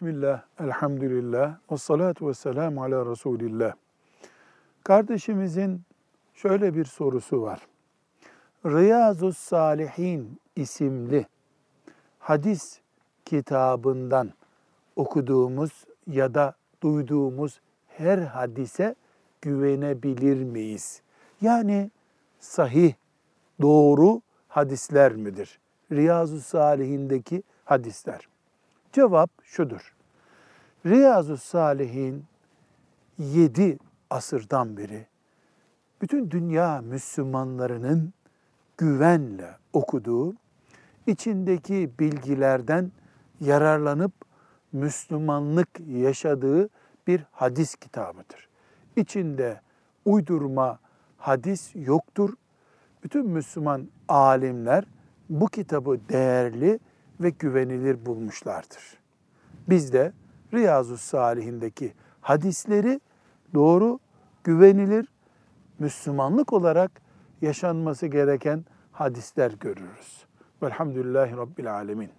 Bismillah, elhamdülillah, ve salatu ve selamu ala Resulillah. Kardeşimizin şöyle bir sorusu var. Riyazu Salihin isimli hadis kitabından okuduğumuz ya da duyduğumuz her hadise güvenebilir miyiz? Yani sahih, doğru hadisler midir? Riyazu Salihindeki hadisler. Cevap şudur. Riyazu Salihin yedi asırdan beri bütün dünya Müslümanlarının güvenle okuduğu, içindeki bilgilerden yararlanıp Müslümanlık yaşadığı bir hadis kitabıdır. İçinde uydurma hadis yoktur. Bütün Müslüman alimler bu kitabı değerli ve güvenilir bulmuşlardır. Biz de Riyazu Salihindeki hadisleri doğru, güvenilir, Müslümanlık olarak yaşanması gereken hadisler görürüz. Velhamdülillahi Rabbil Alemin.